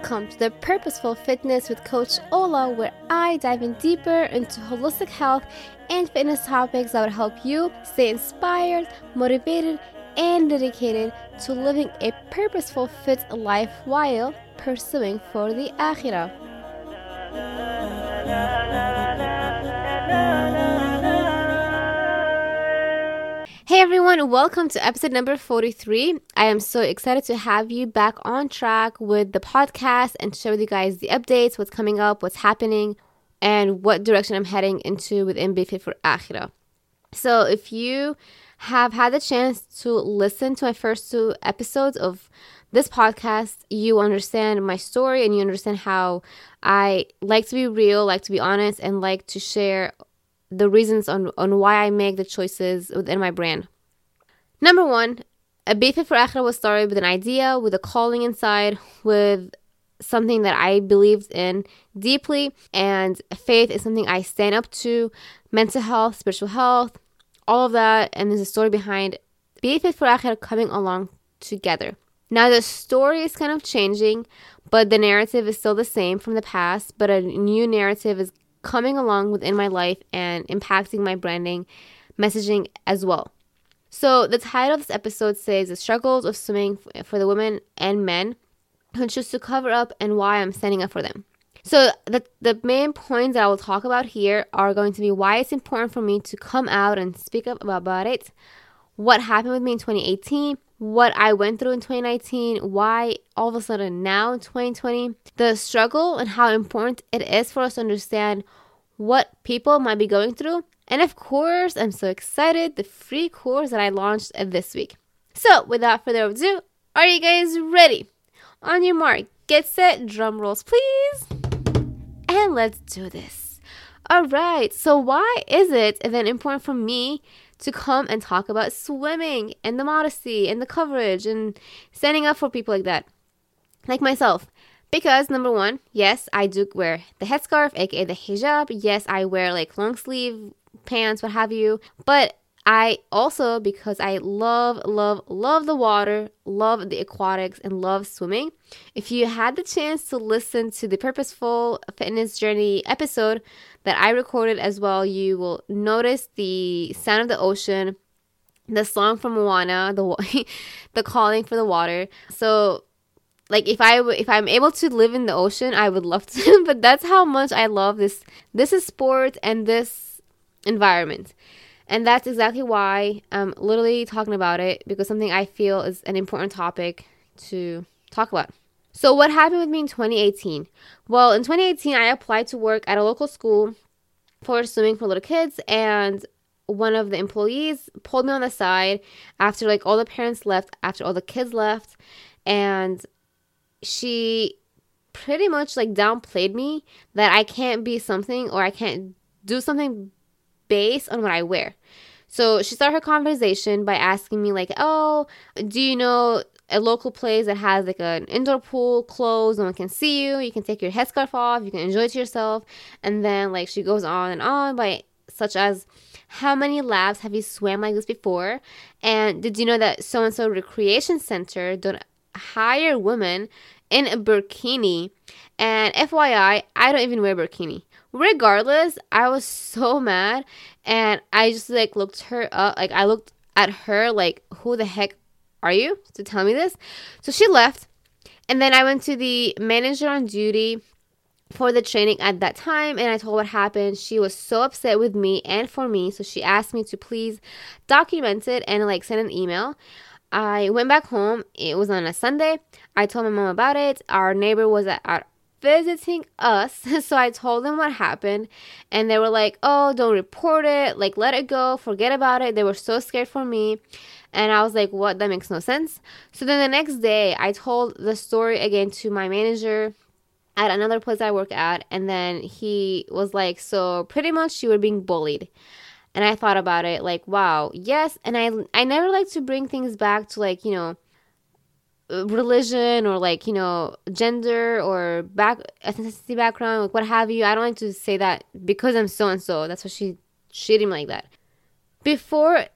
Welcome to the Purposeful Fitness with Coach Ola, where I dive in deeper into holistic health and fitness topics that will help you stay inspired, motivated, and dedicated to living a purposeful, fit life while pursuing for the Akhirah. Hey everyone, welcome to episode number 43. I am so excited to have you back on track with the podcast and share with you guys the updates, what's coming up, what's happening, and what direction I'm heading into within Be Fit for Akhira. So, if you have had the chance to listen to my first two episodes of this podcast, you understand my story and you understand how I like to be real, like to be honest, and like to share the reasons on, on why I make the choices within my brand. Number one, a Befit for Akhira was started with an idea, with a calling inside, with something that I believed in deeply, and faith is something I stand up to, mental health, spiritual health, all of that, and there's a story behind Befit for Akhira coming along together. Now the story is kind of changing, but the narrative is still the same from the past, but a new narrative is coming along within my life and impacting my branding messaging as well. So, the title of this episode says The Struggles of Swimming for the Women and Men who choose to cover up and why I'm standing up for them. So, the, the main points that I will talk about here are going to be why it's important for me to come out and speak up about it, what happened with me in 2018, what I went through in 2019, why all of a sudden now in 2020, the struggle and how important it is for us to understand what people might be going through. And of course, I'm so excited the free course that I launched this week. So, without further ado, are you guys ready? On your mark, get set, drum rolls, please. And let's do this. All right, so why is it then important for me to come and talk about swimming and the modesty and the coverage and standing up for people like that, like myself. Because number one, yes, I do wear the headscarf, aka the hijab. Yes, I wear like long sleeve pants, what have you. But I also, because I love, love, love the water, love the aquatics, and love swimming. If you had the chance to listen to the Purposeful Fitness Journey episode, that I recorded as well, you will notice the sound of the ocean, the song from Moana, the the calling for the water. So like if I if I'm able to live in the ocean, I would love to, but that's how much I love this this is sport and this environment. And that's exactly why I'm literally talking about it because something I feel is an important topic to talk about. So, what happened with me in 2018? Well, in 2018, I applied to work at a local school for swimming for little kids, and one of the employees pulled me on the side after like all the parents left, after all the kids left, and she pretty much like downplayed me that I can't be something or I can't do something based on what I wear. So she started her conversation by asking me like, "Oh, do you know a local place that has like an indoor pool closed no one can see you. You can take your headscarf off. You can enjoy it to yourself. And then like she goes on and on by such as how many laps have you swam like this before? And did you know that so and so recreation center don't hire women in a burkini? And fyi i don't even wear burkini regardless i was so mad and i just like looked her up like i looked at her like who the heck are you to tell me this? So she left. And then I went to the manager on duty for the training at that time and I told what happened. She was so upset with me and for me, so she asked me to please document it and like send an email. I went back home. It was on a Sunday. I told my mom about it. Our neighbor was at our visiting us. So I told them what happened and they were like, "Oh, don't report it. Like let it go. Forget about it." They were so scared for me. And I was like, what? That makes no sense. So then the next day, I told the story again to my manager at another place I work at. And then he was like, so pretty much you were being bullied. And I thought about it like, wow, yes. And I, I never like to bring things back to like, you know, religion or like you know gender or back ethnicity background like what have you i don't like to say that because i'm so and so that's what she treated me like that before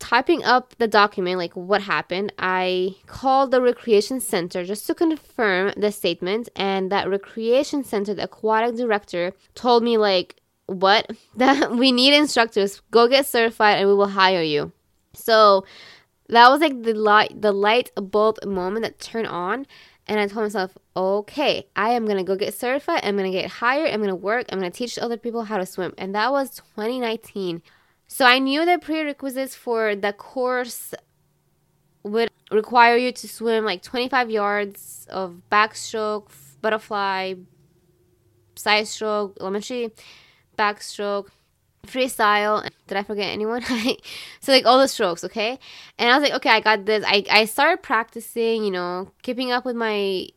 typing up the document, like what happened, I called the recreation center just to confirm the statement. And that recreation center, the aquatic director, told me, like, what? That we need instructors. Go get certified and we will hire you. So that was like the light the light bulb moment that turned on and I told myself, okay, I am gonna go get certified, I'm gonna get hired, I'm gonna work, I'm gonna teach other people how to swim. And that was 2019. So I knew the prerequisites for the course would require you to swim like 25 yards of backstroke, butterfly, side stroke, elementary, backstroke, freestyle. Did I forget anyone? so like all the strokes, okay? And I was like, okay, I got this. I, I started practicing, you know, keeping up with my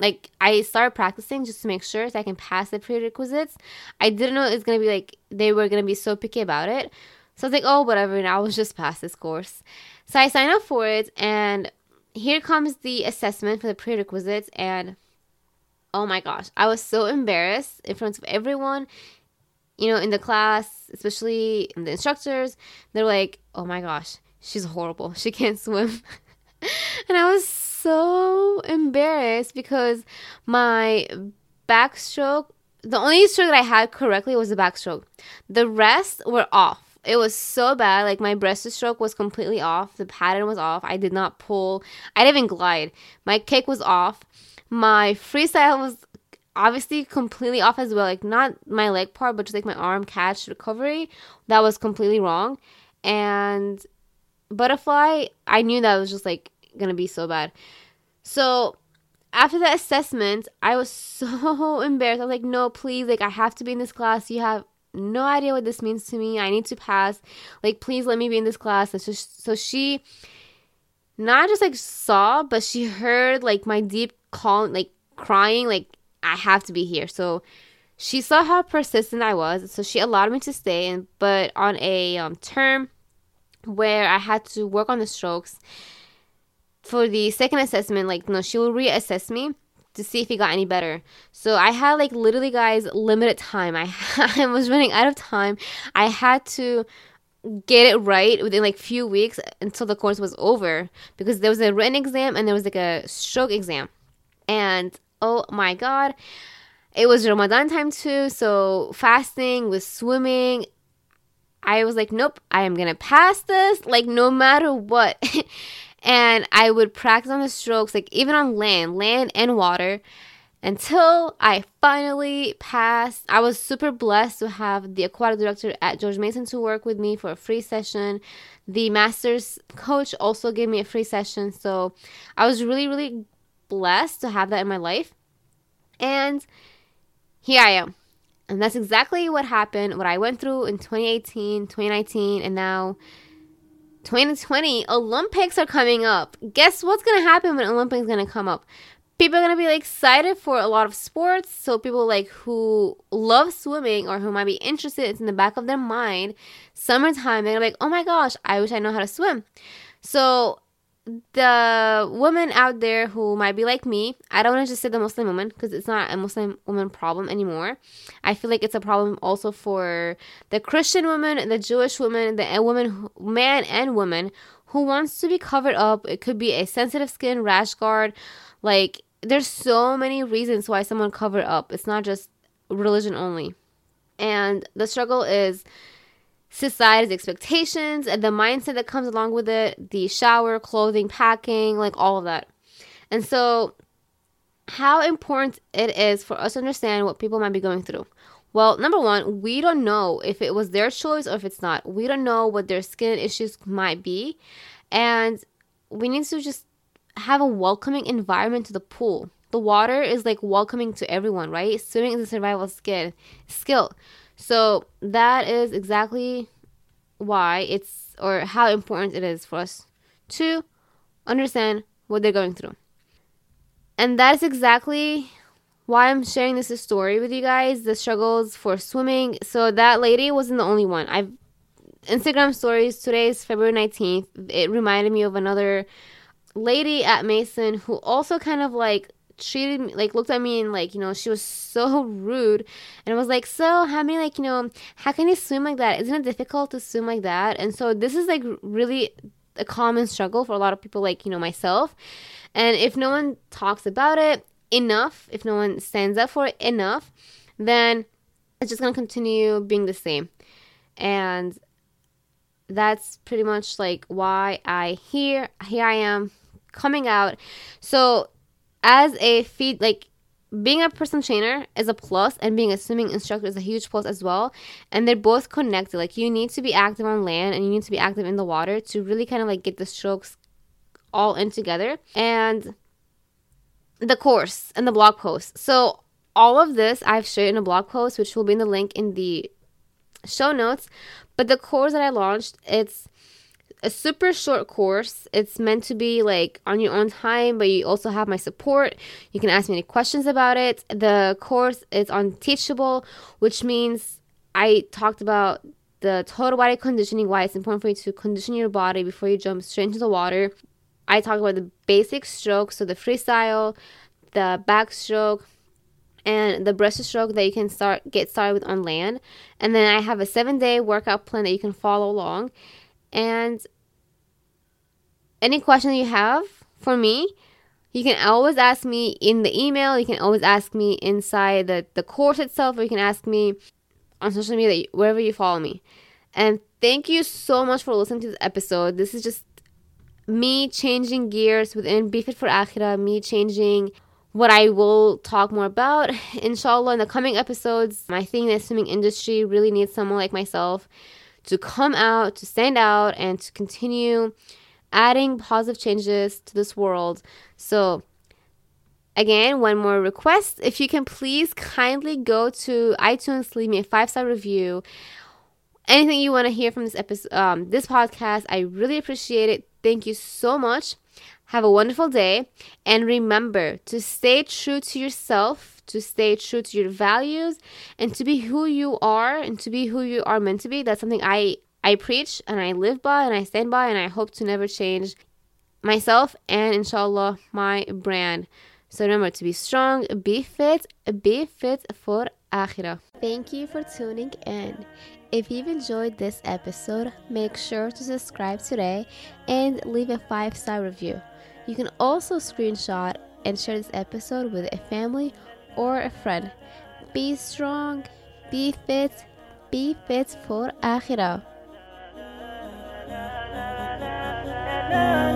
like I started practicing just to make sure so I can pass the prerequisites. I didn't know it was gonna be like they were gonna be so picky about it. So I was like, oh whatever, and I was just pass this course. So I signed up for it and here comes the assessment for the prerequisites and oh my gosh, I was so embarrassed in front of everyone you know, in the class, especially the instructors, they're like, oh my gosh, she's horrible. She can't swim. and I was so embarrassed because my backstroke, the only stroke that I had correctly was the backstroke. The rest were off. It was so bad. Like my breaststroke was completely off. The pattern was off. I did not pull. I didn't even glide. My kick was off. My freestyle was obviously completely off as well. Like not my leg part, but just like my arm catch recovery. That was completely wrong. And butterfly, I knew that was just like gonna be so bad. So after the assessment, I was so embarrassed. I was like, no, please, like I have to be in this class. You have no idea what this means to me. I need to pass. Like, please let me be in this class. And so, so she not just like saw, but she heard like my deep call, like crying, like I have to be here. So she saw how persistent I was, so she allowed me to stay. And but on a um, term where I had to work on the strokes for the second assessment, like no, she will reassess me to see if it got any better. So I had like literally, guys, limited time. I I was running out of time. I had to get it right within like few weeks until the course was over because there was a written exam and there was like a stroke exam and Oh my god. It was Ramadan time too, so fasting with swimming. I was like, nope, I am gonna pass this, like no matter what. and I would practice on the strokes, like even on land, land and water, until I finally passed. I was super blessed to have the aquatic director at George Mason to work with me for a free session. The master's coach also gave me a free session, so I was really, really blessed to have that in my life. And here I am. And that's exactly what happened, what I went through in 2018, 2019, and now 2020. Olympics are coming up. Guess what's going to happen when Olympics are going to come up? People are going to be like excited for a lot of sports. So people like who love swimming or who might be interested, it's in the back of their mind. Summertime, they're like, oh my gosh, I wish I know how to swim. So the woman out there who might be like me, I don't want to just say the Muslim woman because it's not a Muslim woman problem anymore. I feel like it's a problem also for the Christian woman, the Jewish woman, the woman, man and woman who wants to be covered up. It could be a sensitive skin, rash guard. Like, there's so many reasons why someone cover up. It's not just religion only. And the struggle is society's expectations and the mindset that comes along with it, the shower, clothing, packing, like all of that. And so, how important it is for us to understand what people might be going through. Well, number one, we don't know if it was their choice or if it's not. We don't know what their skin issues might be. And we need to just have a welcoming environment to the pool. The water is like welcoming to everyone, right? Swimming is a survival skill. Skill. So that is exactly why it's or how important it is for us to understand what they're going through. And that is exactly why I'm sharing this story with you guys the struggles for swimming. So that lady wasn't the only one. I've Instagram stories today is February 19th. It reminded me of another lady at Mason who also kind of like treated me like looked at me and like you know she was so rude and I was like so how many like you know how can you swim like that? Isn't it difficult to swim like that? And so this is like really a common struggle for a lot of people like you know myself. And if no one talks about it enough if no one stands up for it enough then it's just going to continue being the same. And that's pretty much like why I here here I am coming out. So as a feed like being a personal trainer is a plus and being a swimming instructor is a huge plus as well. And they're both connected. Like you need to be active on land and you need to be active in the water to really kind of like get the strokes all in together. And the course and the blog post. So all of this i've shared in a blog post which will be in the link in the show notes. But the course that i launched it's a super short course. It's meant to be like on your own time, but you also have my support. You can ask me any questions about it. The course is on Teachable, which means I talked about the total body conditioning, why it's important for you to condition your body before you jump straight into the water. I talked about the basic strokes, so the freestyle, the backstroke, and the breaststroke that you can start get started with on land. And then I have a seven day workout plan that you can follow along. And any question you have for me, you can always ask me in the email. You can always ask me inside the, the course itself, or you can ask me on social media, wherever you follow me. And thank you so much for listening to this episode. This is just me changing gears within Be Fit for Akhira, me changing what I will talk more about. Inshallah, in the coming episodes, I think the swimming industry really needs someone like myself to come out, to stand out, and to continue adding positive changes to this world. So, again, one more request. If you can please kindly go to iTunes, leave me a five star review. Anything you want to hear from this episode, um, this podcast, I really appreciate it. Thank you so much. Have a wonderful day. And remember to stay true to yourself, to stay true to your values, and to be who you are and to be who you are meant to be. That's something I I preach and I live by and I stand by and I hope to never change myself and inshallah my brand. So remember to be strong, be fit, be fit for akhirah. Thank you for tuning in. If you've enjoyed this episode, make sure to subscribe today and leave a five star review. You can also screenshot and share this episode with a family or a friend. Be strong, be fit, be fit for akhirah. Love.